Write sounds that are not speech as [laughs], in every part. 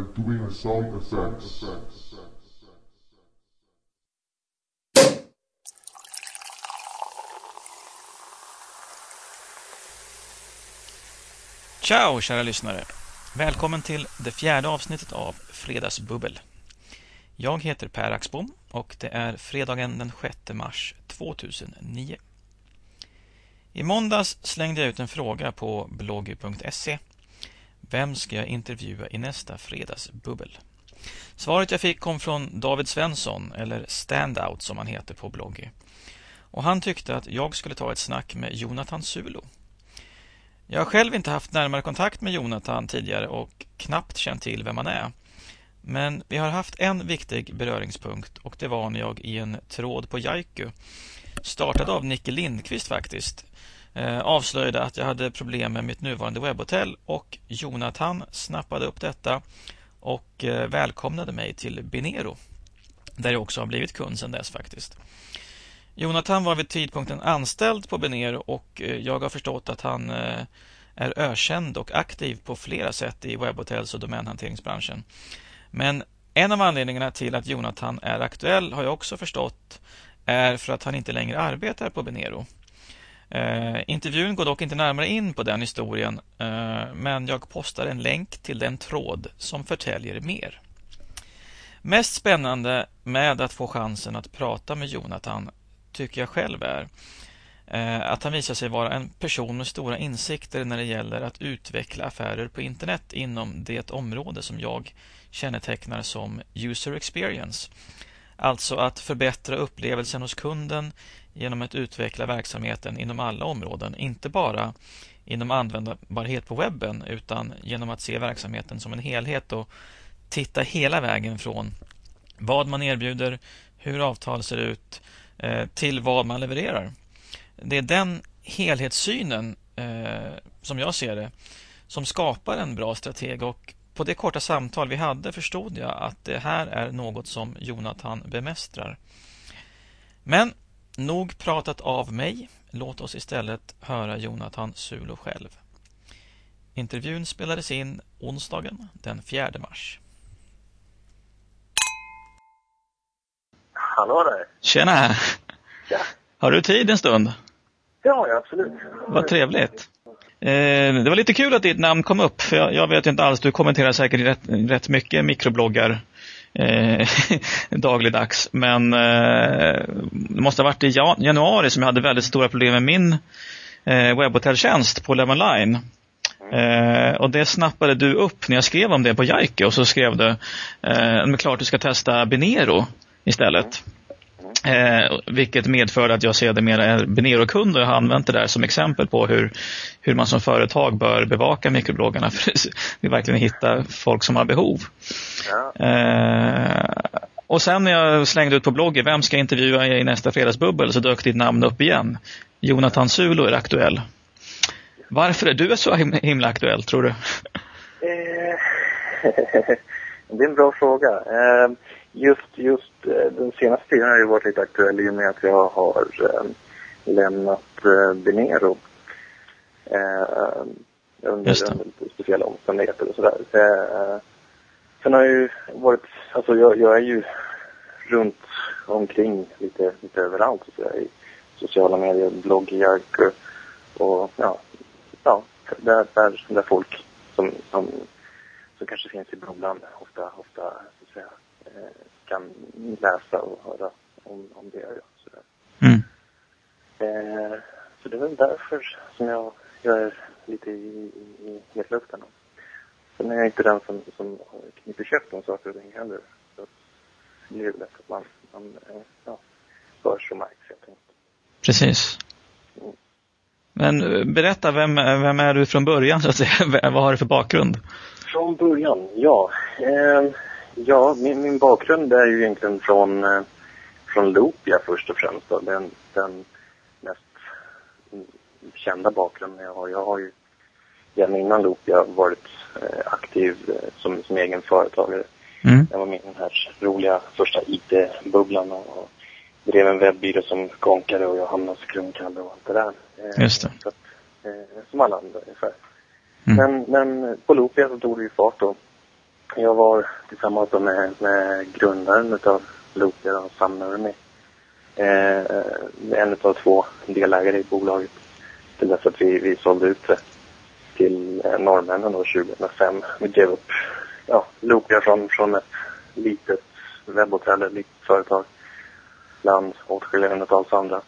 doing a sound effects. Ciao kära lyssnare! Välkommen till det fjärde avsnittet av Fredagsbubbel. Jag heter Per Axbom och det är fredagen den 6 mars 2009. I måndags slängde jag ut en fråga på bloggy.se. Vem ska jag intervjua i nästa fredagsbubbel? Svaret jag fick kom från David Svensson, eller Standout som han heter på Bloggy. Och han tyckte att jag skulle ta ett snack med Jonathan Sulo. Jag har själv inte haft närmare kontakt med Jonathan tidigare och knappt känt till vem han är. Men vi har haft en viktig beröringspunkt och det var när jag i en tråd på Jaiku startad av Nicke Lindqvist faktiskt Eh, avslöjade att jag hade problem med mitt nuvarande webbhotell och Jonathan snappade upp detta och eh, välkomnade mig till Binero där jag också har blivit kund sedan dess faktiskt. Jonathan var vid tidpunkten anställd på Binero och eh, jag har förstått att han är ökänd och aktiv på flera sätt i webbhotells och domänhanteringsbranschen. Men en av anledningarna till att Jonathan är aktuell har jag också förstått är för att han inte längre arbetar på Benero. Eh, intervjun går dock inte närmare in på den historien eh, men jag postar en länk till den tråd som förtäljer mer. Mest spännande med att få chansen att prata med Jonathan tycker jag själv är eh, att han visar sig vara en person med stora insikter när det gäller att utveckla affärer på internet inom det område som jag kännetecknar som user experience. Alltså att förbättra upplevelsen hos kunden genom att utveckla verksamheten inom alla områden, inte bara inom användbarhet på webben utan genom att se verksamheten som en helhet och titta hela vägen från vad man erbjuder, hur avtal ser ut, eh, till vad man levererar. Det är den helhetssynen eh, som jag ser det som skapar en bra strateg och på det korta samtal vi hade förstod jag att det här är något som Jonathan bemästrar. Men nog pratat av mig. Låt oss istället höra Jonathan Sulo själv. Intervjun spelades in onsdagen den 4 mars. Hallå där! Tjena! Ja. Har du tid en stund? Ja, absolut. Vad trevligt. Eh, det var lite kul att ditt namn kom upp, för jag, jag vet inte alls, du kommenterar säkert rätt, rätt mycket mikrobloggar eh, [laughs] dagligdags. Men eh, det måste ha varit i januari som jag hade väldigt stora problem med min eh, webbhotelltjänst på Love Online. Eh, och det snappade du upp när jag skrev om det på JAIKE och så skrev du eh, klart du ska testa Binero istället. Eh, vilket medförde att jag sedermera är Benero-kund och har använt det där som exempel på hur, hur man som företag bör bevaka mikrobloggarna [laughs] för att verkligen hitta folk som har behov. Ja. Eh, och sen när jag slängde ut på bloggen, vem ska jag intervjua i nästa fredagsbubbel, så dök ditt namn upp igen. Jonathan Sulo är aktuell. Varför är du så himla aktuell, tror du? Eh, [laughs] det är en bra fråga. Eh, just, just eh, den senaste tiden har ju varit lite aktuell i och med att jag har eh, lämnat eh, Benero. Eh, under, under speciella omständigheter och sådär. Eh, sen har jag ju varit, alltså jag, jag är ju runt omkring lite, lite överallt så där, i sociala medier, bloggar och ja, ja där, där, där folk som, som, som kanske finns i bubblan ofta, ofta så att säga, Eh, kan läsa och höra om, om det jag gör. Sådär. Mm. Eh, så det är väl därför som jag, jag är lite i, i, i hetluften. Sen är jag inte den som, som knyter käft om saker och ting heller. Så det blir lätt att man, man eh, ja, hörs och märks helt enkelt. Precis. Mm. Men eh, berätta, vem, vem är du från början så att säga? [laughs] Vad har du för bakgrund? Från början, ja. Eh, Ja, min, min bakgrund är ju egentligen från, eh, från Loopia först och främst. Då. Den, den mest kända bakgrunden jag har. Jag har ju redan innan Loopia varit eh, aktiv eh, som, som egen företagare. Mm. Jag var med i den här roliga första IT-bubblan och, och drev en webbyrå som konkade och jag hamnade hos Kronkalle och allt det där. Just det. Så att, som alla andra ungefär. Mm. Men, men på Loopia så tog det ju fart och jag var tillsammans med, med grundaren utav Loopia, Sam Nurmi, eh, en av två delägare i bolaget till dess att vi, vi sålde ut det till eh, norrmännen då 2005. Vi drev upp ja, Loopia från, från ett litet webbhotell, ett litet företag bland åtskilliga hundratals andra.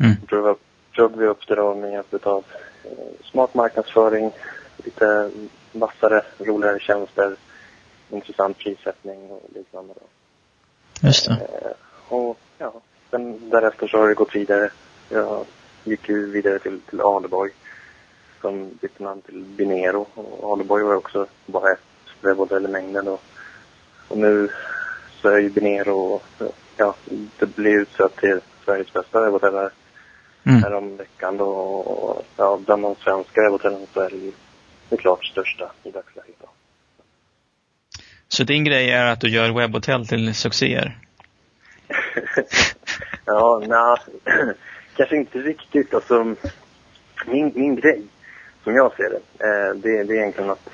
Mm. Drog, upp, drog vi upp det då med hjälp av eh, smart marknadsföring, lite vassare, roligare tjänster, intressant prissättning och liknande. Då. Just det. Eh, och ja, sen därefter så har det gått vidare. Jag gick ju vidare till, till Aleborg som bytte namn till Binero. Och Aleborg var också bara ett webbhotell i mängden. Och, och nu så är ju Binero, ja, det blir utsett till Sveriges bästa här Mm. häromveckan då. Och, ja, bland de svenska webbhotellen så är det ju det klart största i dagsläget. Då. Så din grej är att du gör webbhotell till succéer? [laughs] ja, nej, [clears throat] kanske inte riktigt. Alltså, min, min grej, som jag ser det, eh, det, det är egentligen att,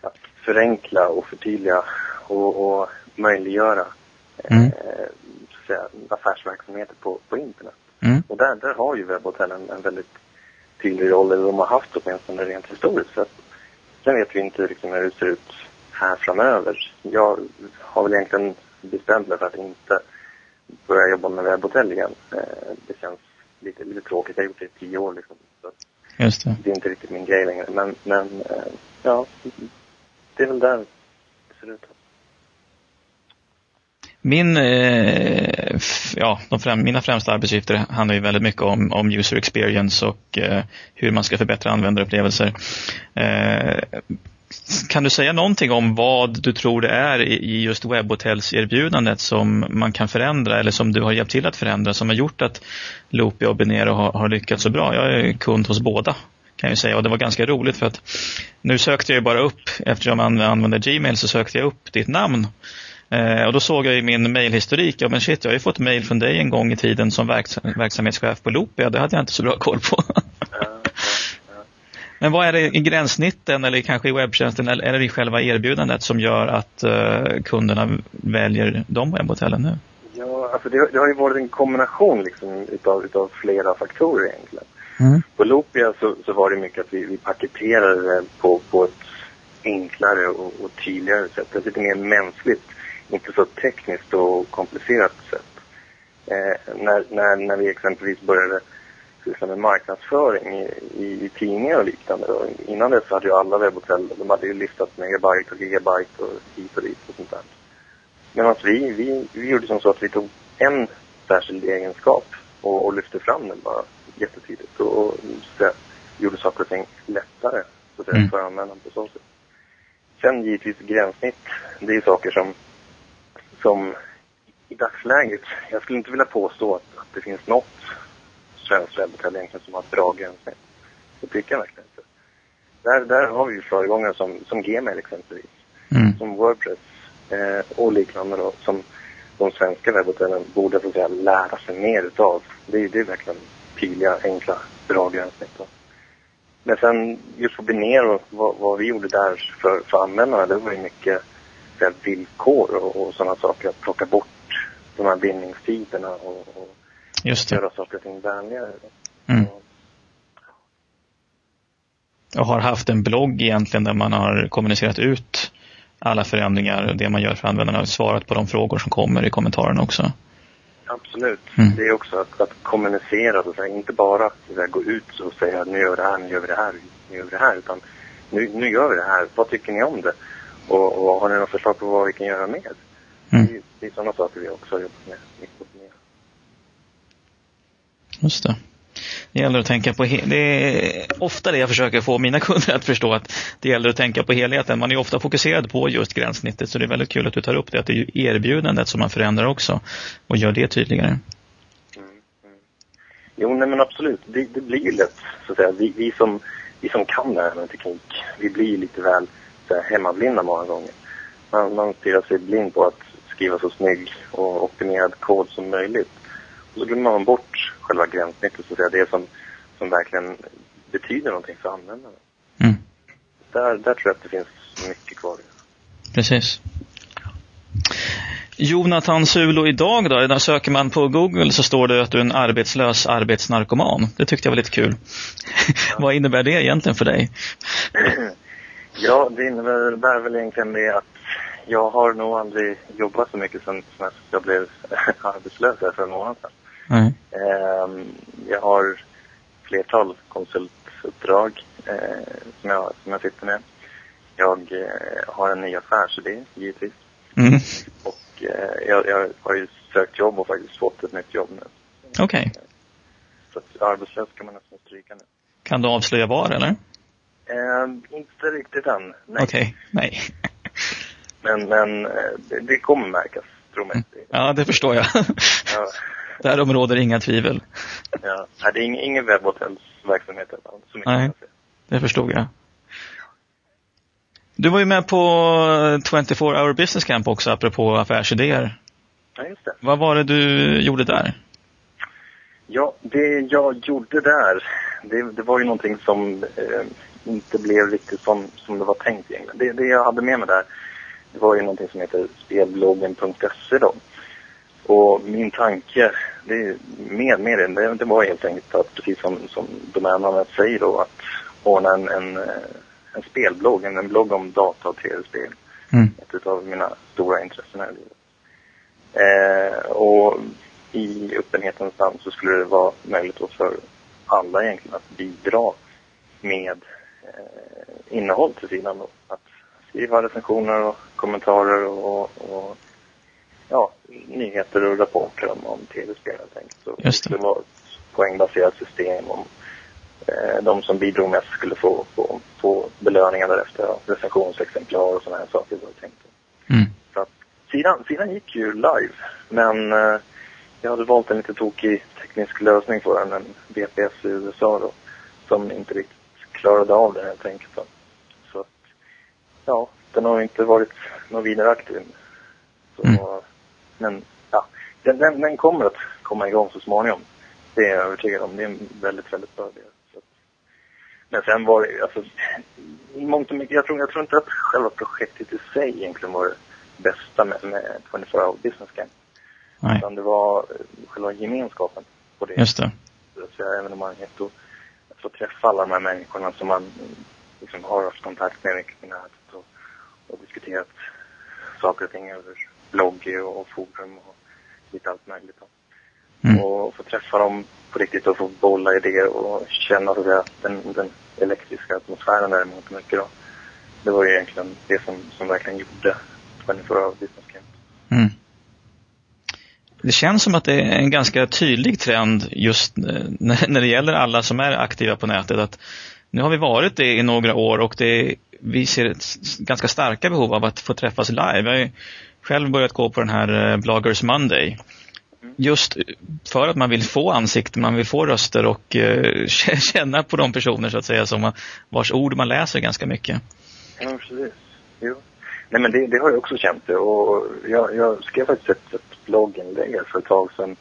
att förenkla och förtydliga och, och möjliggöra Mm. eh, så att säga, affärsverksamheter på, på internet. Mm. Och där, där har ju webbhotellen en väldigt tydlig roll, eller de har haft åtminstone rent historiskt sett. Sen vet vi inte riktigt hur det ser ut här framöver. Jag har väl egentligen bestämt mig för att inte börja jobba med webbhotell igen. Eh, Det känns lite, lite tråkigt. Jag har gjort det i tio år liksom. Så Just det. det är inte riktigt min grej längre. Men, men eh, ja, det är väl där det ser ut. Min, eh, ja, främ, mina främsta arbetsuppgifter handlar ju väldigt mycket om, om user experience och eh, hur man ska förbättra användarupplevelser. Eh, kan du säga någonting om vad du tror det är i just webbhotellserbjudandet som man kan förändra eller som du har hjälpt till att förändra som har gjort att Loopy och Benero har, har lyckats så bra? Jag är kund hos båda kan jag säga och det var ganska roligt för att nu sökte jag ju bara upp, eftersom man använder Gmail så sökte jag upp ditt namn Eh, och då såg jag i min mailhistorik, ja men shit, jag har ju fått mail från dig en gång i tiden som verks verksamhetschef på Loopia. Det hade jag inte så bra koll på. [laughs] Men vad är det i gränssnitten eller kanske i webbtjänsten eller det i själva erbjudandet som gör att eh, kunderna väljer de webbhotellen nu? Ja, alltså det, det har ju varit en kombination liksom utav, utav flera faktorer egentligen. Mm. På Loopia så, så var det mycket att vi, vi paketerade det på, på ett enklare och, och tydligare sätt. Ett lite mer mänskligt, inte så tekniskt och komplicerat sätt. Eh, när, när, när vi exempelvis började syssla med marknadsföring i, i, i tidningar och liknande. Då. Innan dess hade ju alla webbhotell, de hade ju listat megabyte och gigabyte och hit och dit och sånt där. Medan vi, vi, vi gjorde som så att vi tog en särskild egenskap och, och lyfte fram den bara jättetydligt och, och så att gjorde saker och ting lättare så att säga, Mm. för användaren på så sätt. Sen givetvis gränssnitt, det är saker som, som i dagsläget, jag skulle inte vilja påstå att, att det finns något svenskt webbhotell egentligen som har ett bra gränssnitt. Det tycker jag verkligen inte. Där, där har vi ju föregångare som, som Gmail exempelvis Mm. som Wordpress eh, och liknande då, som de svenska webbhotellen borde så säga, lära sig mer utav. Det, är- det är verkligen tydliga, enkla, bra gränssnitt. då. Men sen just på Binero, vad, vad vi gjorde där för, för användarna, det var ju mycket här, villkor och, och sådana saker. Att plocka bort de här bindningstiderna och, och Just det. göra saker och ting vänligare. Mm. Och har haft en blogg egentligen där man har kommunicerat ut alla förändringar och det man gör för användarna och svarat på de frågor som kommer i kommentarerna också. Absolut. Mm. Det är också att, att kommunicera, så säga. inte bara att gå ut och säga nu gör vi det här, nu gör vi det här, nu gör vi det här. Utan nu, nu gör vi det här, vad tycker ni om det? Och, och har ni några förslag på vad vi kan göra mer? Mm. Det, är- det är sådana saker vi också har jobbat med. Just det. Det gäller att tänka på det är ofta det jag försöker få mina [laughs] kunder att förstå att det gäller att tänka på helheten. Man är ofta fokuserad på just gränssnittet så det är väldigt kul att du tar upp det. Att det är erbjudandet som man förändrar också och gör det tydligare. Mm, mm. Jo, nej men absolut. Det, det blir ju lätt, så att säga. Vi, vi, som, vi som kan det här med teknik, vi blir lite väl så här, hemmablinda många gånger. Man, man stirrar sig blind på att skriva så snygg och optimerad kod som möjligt. Så glömmer man bort själva gränssnittet, så att säga. Det som, som verkligen betyder någonting för användaren. Mm. Där, där tror jag att det finns mycket kvar. Precis. Jonathan Sulo idag då? När söker man på Google så står det att du är en arbetslös arbetsnarkoman. Det tyckte jag var lite kul. [laughs] Vad innebär det egentligen för dig? [clears throat] Ja, det innebär väl egentligen det att jag har nog aldrig jobbat så mycket som sen jag blev [laughs] arbetslös för en månad sedan. Nej. Ehm, Jag har flertal konsultuppdrag eh, som, jag, som jag sitter med. Jag eh, har en ny affärsidé, givetvis. Mm. Och eh, jag, jag har ju sökt jobb och faktiskt fått ett nytt jobb nu. Okej. Så att arbetslös kan man nästan stryka nu. Kan du avslöja var eller? Ehm, inte riktigt än, nej. Okej, nej. Men, men eh, det, kommer märkas, tro mig. Det- Ja, det förstår jag. Ja, Därom råder inga tvivel. ja. Det är ing, ingen webbhotellsverksamhet så mycket Nej. Det förstod jag. Du var ju med på 24 hour business camp också, apropå affärsidéer. Ja, just det. Vad var det du gjorde där? Ja, det jag gjorde där, det, det var ju någonting som eh, inte blev riktigt som, som det var tänkt egentligen. Det, det jag hade med mig där, det var ju någonting som heter spelbloggen.se då. Och min tanke, det är med, med det, det, det var helt enkelt att, precis som, som domännamnet säger då, att ordna en, en, en spelblogg, en, en blogg om data och tv-spel. Mm. Ett av mina stora intressen här i livet. Eh, och i öppenhetens namn så skulle det vara möjligt då för alla egentligen att bidra med eh, innehåll till sidan då. Att skriva recensioner och kommentarer och, och ja, nyheter och rapporter om, om tv-spel helt enkelt. Så Just det. skulle vara ett poängbaserat system om eh, de som bidrog mest skulle få, få, få belöningar därefter. Ja, recensionsexemplar och sådana här saker var det tänkt. Mm. Så att, sidan, sidan gick ju live, men eh, jag hade valt en lite tokig teknisk lösning för den, en VPS i USA då, som inte riktigt klarade av det helt enkelt. Så ja, den har inte varit någon vidare aktiv. Så, Mm. Men ja, den, den, den kommer att komma igång så småningom. Det är jag övertygad om. Det är en väldigt, väldigt bra idé. Men sen var det alltså, i mångt och mycket, jag tror, jag tror inte att själva projektet i sig egentligen var det bästa med, med 24 Hour Business Camp. Nej, Utan det var eh, själva gemenskapen på det. just det. Så evenemanget och att få träffa alla de här människorna som man liksom har haft kontakt med mycket på nätet och, och diskuterat saker och ting över blogg och, och forum och lite allt möjligt. Då. Mm. Och få träffa dem på riktigt och få bolla idéer och känna så att säga, den, den elektriska atmosfären däremot mycket då. Det var ju egentligen det som, som verkligen gjorde 24 Hour Business Camp. Mm. Det känns som att det är en ganska tydlig trend just eh, [laughs] när det gäller alla som är aktiva på nätet. Att nu har vi varit det i några år och det, vi ser ett ganska starka behov av att få träffas live. Jag har ju själv börjat gå på den här eh, Bloggers Monday. Just eh, för att man vill få ansikten, man vill få röster och eh, [laughs] känna på de personer så att säga som vars ord man läser ganska mycket. Ja, precis. Jo. Nej, men det, det har jag också känt det. Och jag, jag skrev faktiskt ett, ett blogginlägg för ett tag sedan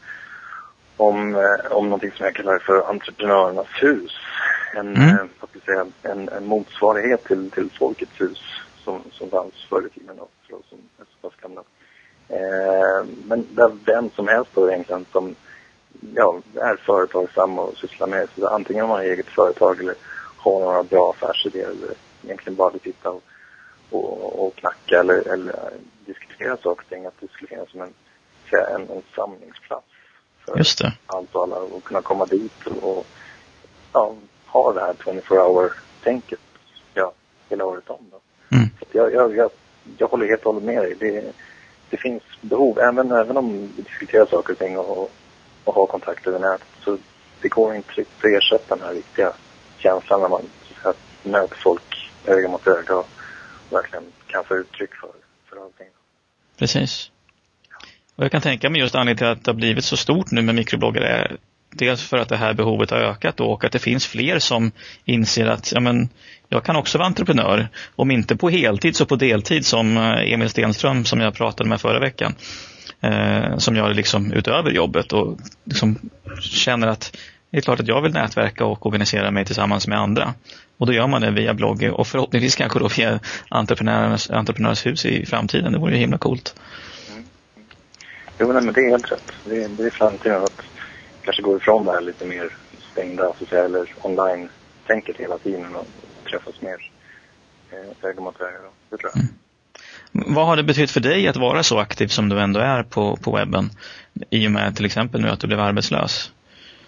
om, om någonting som jag kallar för entreprenörernas hus. En, Mm. eh, vad ska säga, en, en motsvarighet till, till Folkets hus som, som fanns förr i tiden för oss som är så pass gamla. Eh, men där vem som helst då egentligen som ja, är företagsam och sysslar med så antingen om man har eget företag eller har några bra affärsidéer eller egentligen bara vill sitta och, och, och knacka eller, eller diskutera saker och ting. Att det skulle finnas som en, en, en samlingsplats för allt och alla och kunna komma dit och, och ja, ha det här 24 hour tänket ja, hela året om. Då. Mm. Jag, jag, jag, jag håller helt och hållet med dig. Det, det finns behov, även, även om vi diskuterar saker och ting och, och har kontakt över nätet. Så det går inte riktigt att ersätta den här riktiga känslan när man möter folk öga mot öga och verkligen kan få uttryck för, för allting. Precis. Och jag kan tänka mig just anledningen till att det har blivit så stort nu med mikrobloggar är dels för att det här behovet har ökat då, och att det finns fler som inser att ja, men, jag kan också vara entreprenör. Om inte på heltid så på deltid som eh, Emil Stenström som jag pratade med förra veckan. Eh, som gör det liksom utöver jobbet och liksom känner att det är klart att jag vill nätverka och organisera mig tillsammans med andra. Och då gör man det via blogg och förhoppningsvis kanske då via entreprenörernas, entreprenörers hus i framtiden. Det vore ju himla coolt. Mm. Jo, nej, men det är helt rätt. Det är, det är framtiden att kanske gå ifrån det här lite mer stängda, säga, eller online-tänket hela tiden och träffas mer eh, öga mot öga. Det tror jag. Mm. Vad har det betytt för dig att vara så aktiv som du ändå är på, på webben? I och med till exempel nu att du blev arbetslös.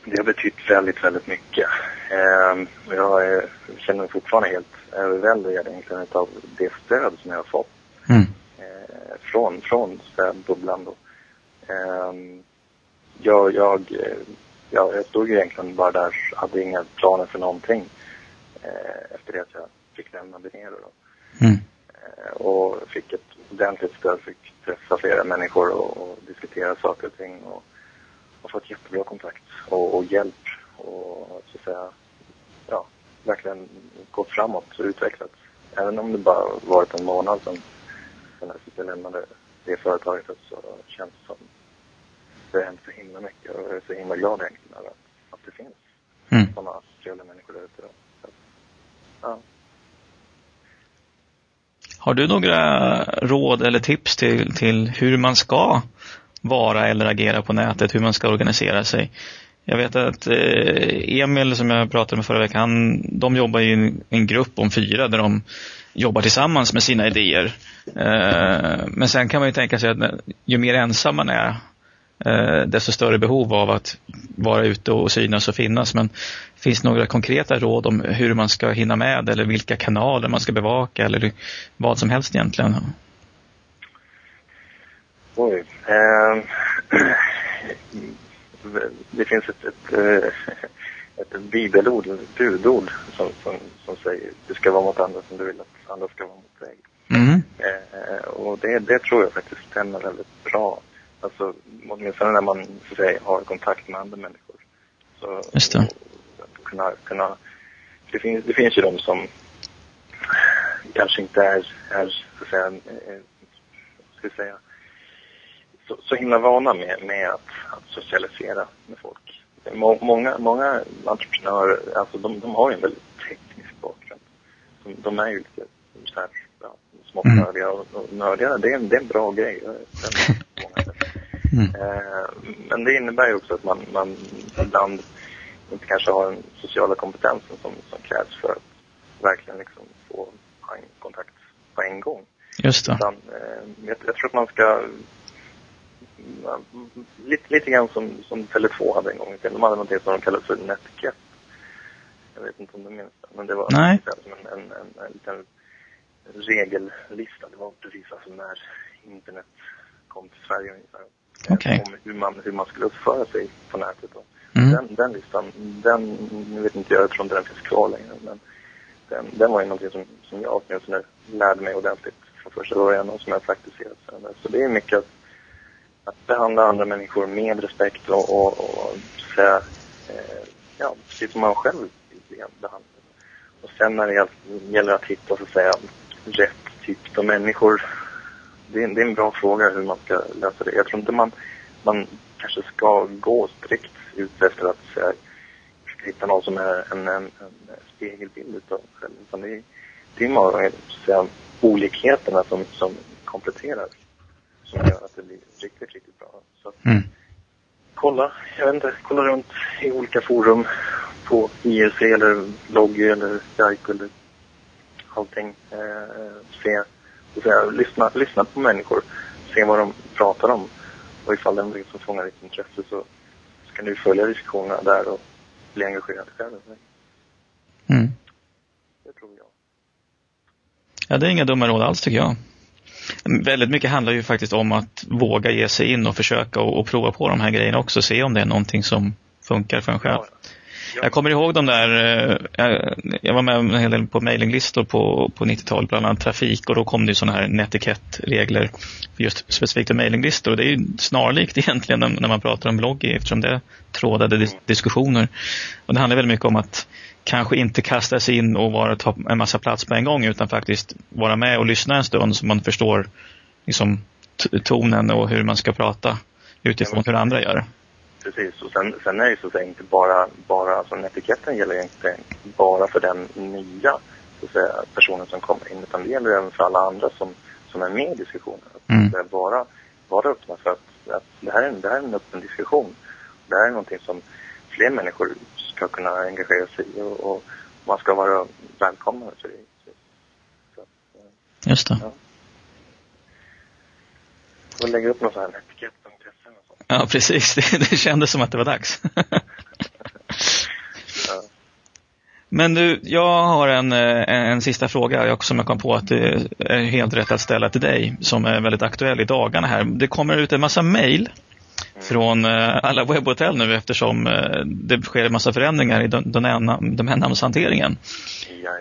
Det har betytt väldigt, väldigt mycket. Eh, jag är, känner mig fortfarande helt överväldigad egentligen av det stöd som jag har fått. Mm. Eh, från, från bubblan då. Eh, jag, jag, jag, jag stod ju egentligen bara där, hade inga planer för någonting. Eh, efter det att jag fick lämna Benero. Mm. Eh, och fick ett ordentligt stöd, fick träffa flera människor och, och diskutera saker och ting och, och fått jättebra kontakt och, och hjälp och så att säga, ja, verkligen gått framåt och utvecklats. Även om det bara varit en månad sedan, sedan jag lämnade det företaget så känns det som det har hänt så himla mycket och jag är så himla glad egentligen över att, att det finns mm. sådana trevliga människor där ute. Ja. Har du några råd eller tips till, till hur man ska vara eller agera på nätet, hur man ska organisera sig? Jag vet att eh, Emil som jag pratade med förra veckan, de jobbar i en, en grupp om fyra där de jobbar tillsammans med sina idéer. Eh, men sen kan man ju tänka sig att ju mer ensam man är, eh, desto större behov av att vara ute och synas och finnas. Men finns det några konkreta råd om hur man ska hinna med eller vilka kanaler man ska bevaka eller vad som helst egentligen? Oj. Eh, [clears throat] det finns ett, ett, eh, ett bibelord, ett budord som, som, som säger du ska vara mot andra som du vill att andra ska vara mot dig. Mm. Eh, och det, det tror jag faktiskt stämmer väldigt bra. Alltså åtminstone när man så att säga, har kontakt med andra människor. Så, Just det. kunna, kunna, det, finns, det finns ju de som kanske inte är, är så att säga, eh, ska jag säga, så, så himla vana med, med att, att socialisera med folk. Många, många entreprenörer, alltså de, de har ju en väldigt teknisk bakgrund. De, de är ju lite så här, ja, smått mm. nördiga och, och nördiga, det är, en, det är en bra grej. [laughs] Mm. Eh, men det innebär ju också att man, man ibland inte kanske har den sociala kompetensen som, som krävs för att verkligen liksom få en kontakt på en gång. Just det. Utan, eh, jag, jag, tror att man ska lite, lite grann som, som Tele2 hade en gång i tiden. De hade någonting som de kallade för Netcat. Jag vet inte om du minns det, men det var Nej. en, en, en, en liten regellista. Det var precis alltså när internet kom till Sverige ungefär. Okay. Om hur man, hur man skulle uppföra sig på nätet. Då. Mm. Den, den listan, den, nu vet inte jag, inte den finns kvar längre, men den, den var ju någonting som, som jag åtminstone lärde mig ordentligt från första början och som jag praktiserat sen. Så det är mycket att att behandla andra människor med respekt och, och, och säga, eh, ja, precis som man själv vill behandla. Och sen när det gäller att hitta så att säga rätt typ av människor. Det är, det är en bra fråga hur man ska lösa det. Jag tror inte man, man kanske ska gå strikt ut efter att säga, hitta någon som är en, en, en spegelbild utav själv. Utan det är, det är många säga, olikheterna som, som kompletterar som gör att det blir riktigt, riktigt bra. Så mm. kolla, jag vet inte, kolla runt i olika forum på IRC eller Loggy eller Skype eller allting. Eh, se, säga, lyssna, lyssna på människor, se vad de pratar om. Och ifall det är något som fångar ditt intresse så, så kan du följa diskussionerna där och bli engagerad själv. Mm. Det tror jag. Ja, det är inga dumma råd alls tycker jag. Väldigt mycket handlar ju faktiskt om att våga ge sig in och försöka och, och prova på de här grejerna också. Se om det är någonting som funkar för en själv. Jag kommer ihåg de där, eh, jag var med en hel del på mailinglistor på, på 90-talet, bland annat trafik och då kom det sådana här netikett-regler för just specifikt mailinglistor. Och det är ju snarlikt [laughs] egentligen när man pratar om blogg eftersom det är trådade dis diskussioner. Och det handlar väldigt mycket om att kanske inte kasta sig in och vara, ta en massa plats på en gång utan faktiskt vara med och lyssna en stund så man förstår liksom, tonen och hur man ska prata utifrån hur andra gör. Precis, och sen, sen är det så att säga inte bara, bara alltså etiketten gäller inte bara för den nya så att säga, personen som kommer in utan det gäller även för alla andra som, som är med i diskussionen. Mm. Att säga, vara, vara öppna för att, att det, här är, en- det här är en öppen diskussion. Det här är någonting som fler människor ska kunna engagera sig i och, och man ska vara välkomna till det. Så, att, eh, Just det. får lägga upp någon sån här sånt. Ja, precis. [laughs] Det, det kändes som att det var dags. Ja. Men du, jag har en, eh, en sista fråga som jag kom på att det är helt rätt att ställa till dig som är väldigt aktuell i dagarna här. Det kommer ut en massa mejl från eh, alla webbhotell nu eftersom eh, det sker en massa förändringar i dom- domän-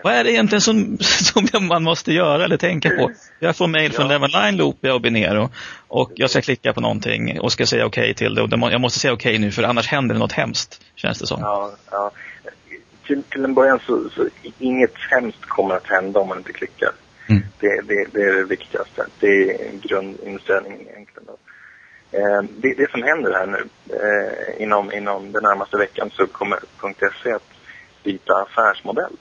Vad är det egentligen som, [laughs] som man måste göra eller tänka på? Jag får mejl från Ja. Lemonline, Loopia och Binero och jag ska klicka på någonting och ska säga okej till det och jag måste säga okej nu för annars händer det något hemskt, känns det som. Ja, ja. Till, till en början så, så inget hemskt kommer att hända om man inte klickar. Mm. Det, det, det är det viktigaste. Det är en grundinställning egentligen. Då. Eh, det, det som händer här nu, eh, inom, inom den närmaste veckan så kommer .se att byta affärsmodell.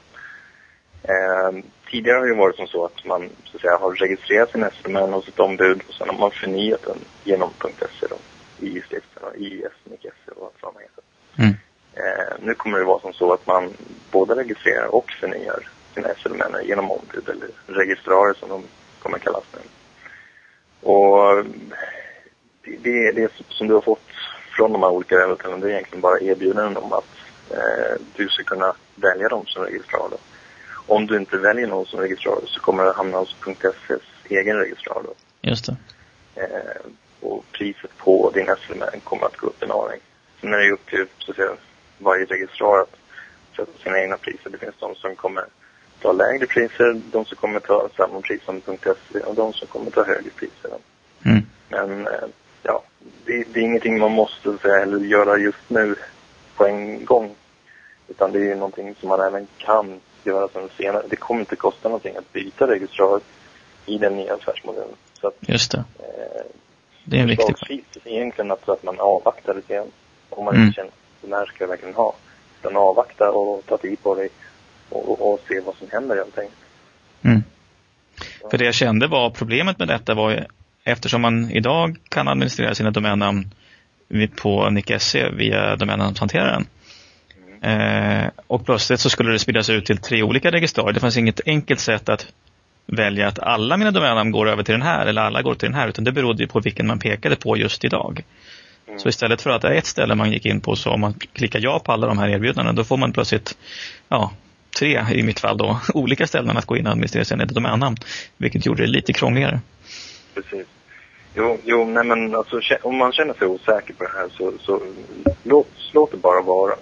Eh, tidigare har det varit som så att man så att säga, har registrerat sin SMN hos ett ombud och sen har man förnyat den genom .se då, i stiften, och i SMIC.se och allt vad man heter. Mm. Eh, nu kommer det vara som så att man både registrerar och förnyar sina SL-män genom ombud eller registrarer som de kommer kallas nu. Och det, det, det som du har fått från de här olika webbhotellen det är egentligen bara erbjudanden om att eh, du ska kunna välja dem som registrarer. Om du inte väljer någon som registrarer så kommer det hamna hos .se's egen registrarer. då. Just det. Eh, och priset på din SLM kommer att gå upp en aning. Sen är det ju upp till så att säga, varje registrar att sätta sina egna priser. Det finns de som kommer ta lägre priser, de som kommer ta samma pris som .se och de som kommer ta högre priser. Mm. Men eh, ja, det, det är ingenting man måste säga, eller göra just nu på en gång. Utan det är ju någonting som man även kan göra sen senare. Det kommer inte kosta någonting att byta registrar i den nya affärsmodellen. Så att Just det. eh, Det är en viktig förslagsvis egentligen att, att man avvaktar lite grann. Om man Mm. inte känner att den här ska jag verkligen ha. Utan avvakta och ta tid på dig och, och, och se vad som händer helt enkelt. Mm. För det jag kände var problemet med detta var ju eftersom man idag kan administrera sina domännamn på Nick.se via domännamnshanteraren. Eh, och plötsligt så skulle det spridas ut till tre olika registrarer. Det fanns inget enkelt sätt att välja att alla mina domännamn går över till den här eller alla går till den här utan det berodde ju på vilken man pekade på just idag. Mm. Så istället för att det är ett ställe man gick in på så om man klickar ja på alla de här erbjudandena då får man plötsligt ja, tre i mitt fall då, [laughs] olika ställen att gå in och administrera sina domännamn. Vilket gjorde det lite krångligare. Precis. Jo, jo nej men alltså om man känner sig osäker på det här så, så låt, låt det bara vara.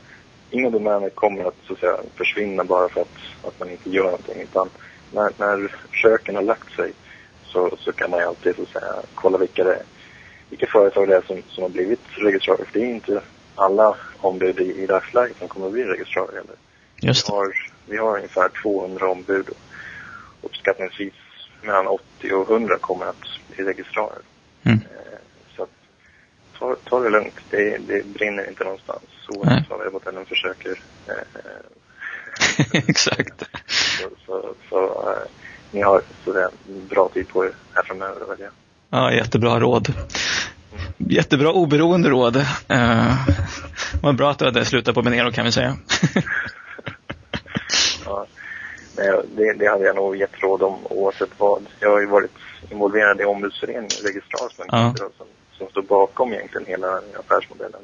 Inga domäner kommer att, så att säga, försvinna bara för att, att man inte gör någonting. Utan när, när försöken har lagt sig så, så kan man ju alltid så säga, kolla vilka, det, vilka företag det är som, som har blivit registrarer. För det är inte alla ombud i, i dagsläget som kommer att bli registrarer heller. Just Vi har, vi har ungefär 200 ombud. Uppskattningsvis mellan 80 och 100 kommer att bli registrarer. Mm. Så att, ta, ta det lugnt. Det, det brinner inte någonstans. Så Nej. som webbhotellen försöker. [laughs] Eh, Exakt. så så, så eh, ni har sådär bra tid på er här framöver. Väl, ja. Ja, jättebra råd. Jättebra oberoende råd. Uh, vad bra att du hade slutat på Benero kan vi säga. [laughs] Ja. Det, det hade jag nog gett råd om oavsett vad. Jag har ju varit involverad i ombudsföreningen, Registrar, som, Ja. Som, står bakom egentligen hela affärsmodellen.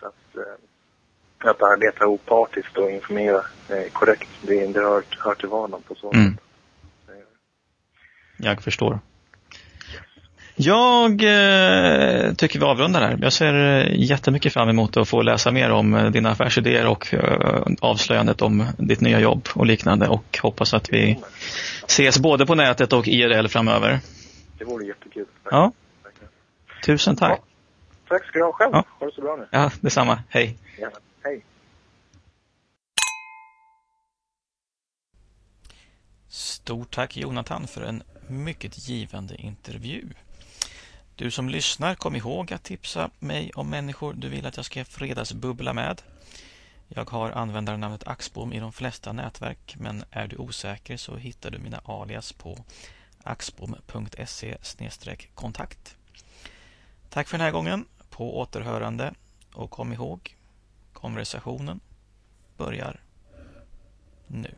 Så att, eh, att arbeta opartiskt och informera eh, korrekt, det, det hör, hör till vardagen på så Mm. sätt. Jag förstår. Jag eh, tycker vi avrundar här. Jag ser eh, jättemycket fram emot att få läsa mer om dina affärsidéer och eh, avslöjandet om ditt nya jobb och liknande och hoppas att vi ses både på nätet och IRL framöver. Det vore jättekul. Ja. Tusen tack. Tack ska du ha själv. Ja. Ha det så bra nu. Ja, detsamma. Hej. Ja. Hej. Stort tack Jonathan för en mycket givande intervju. Du som lyssnar, kom ihåg att tipsa mig om människor du vill att jag ska fredagsbubbla med. Jag har användarnamnet Axbom i de flesta nätverk men är du osäker så hittar du mina alias på axbom.se kontakt. Tack för den här gången. På återhörande och kom ihåg konversationen börjar nu.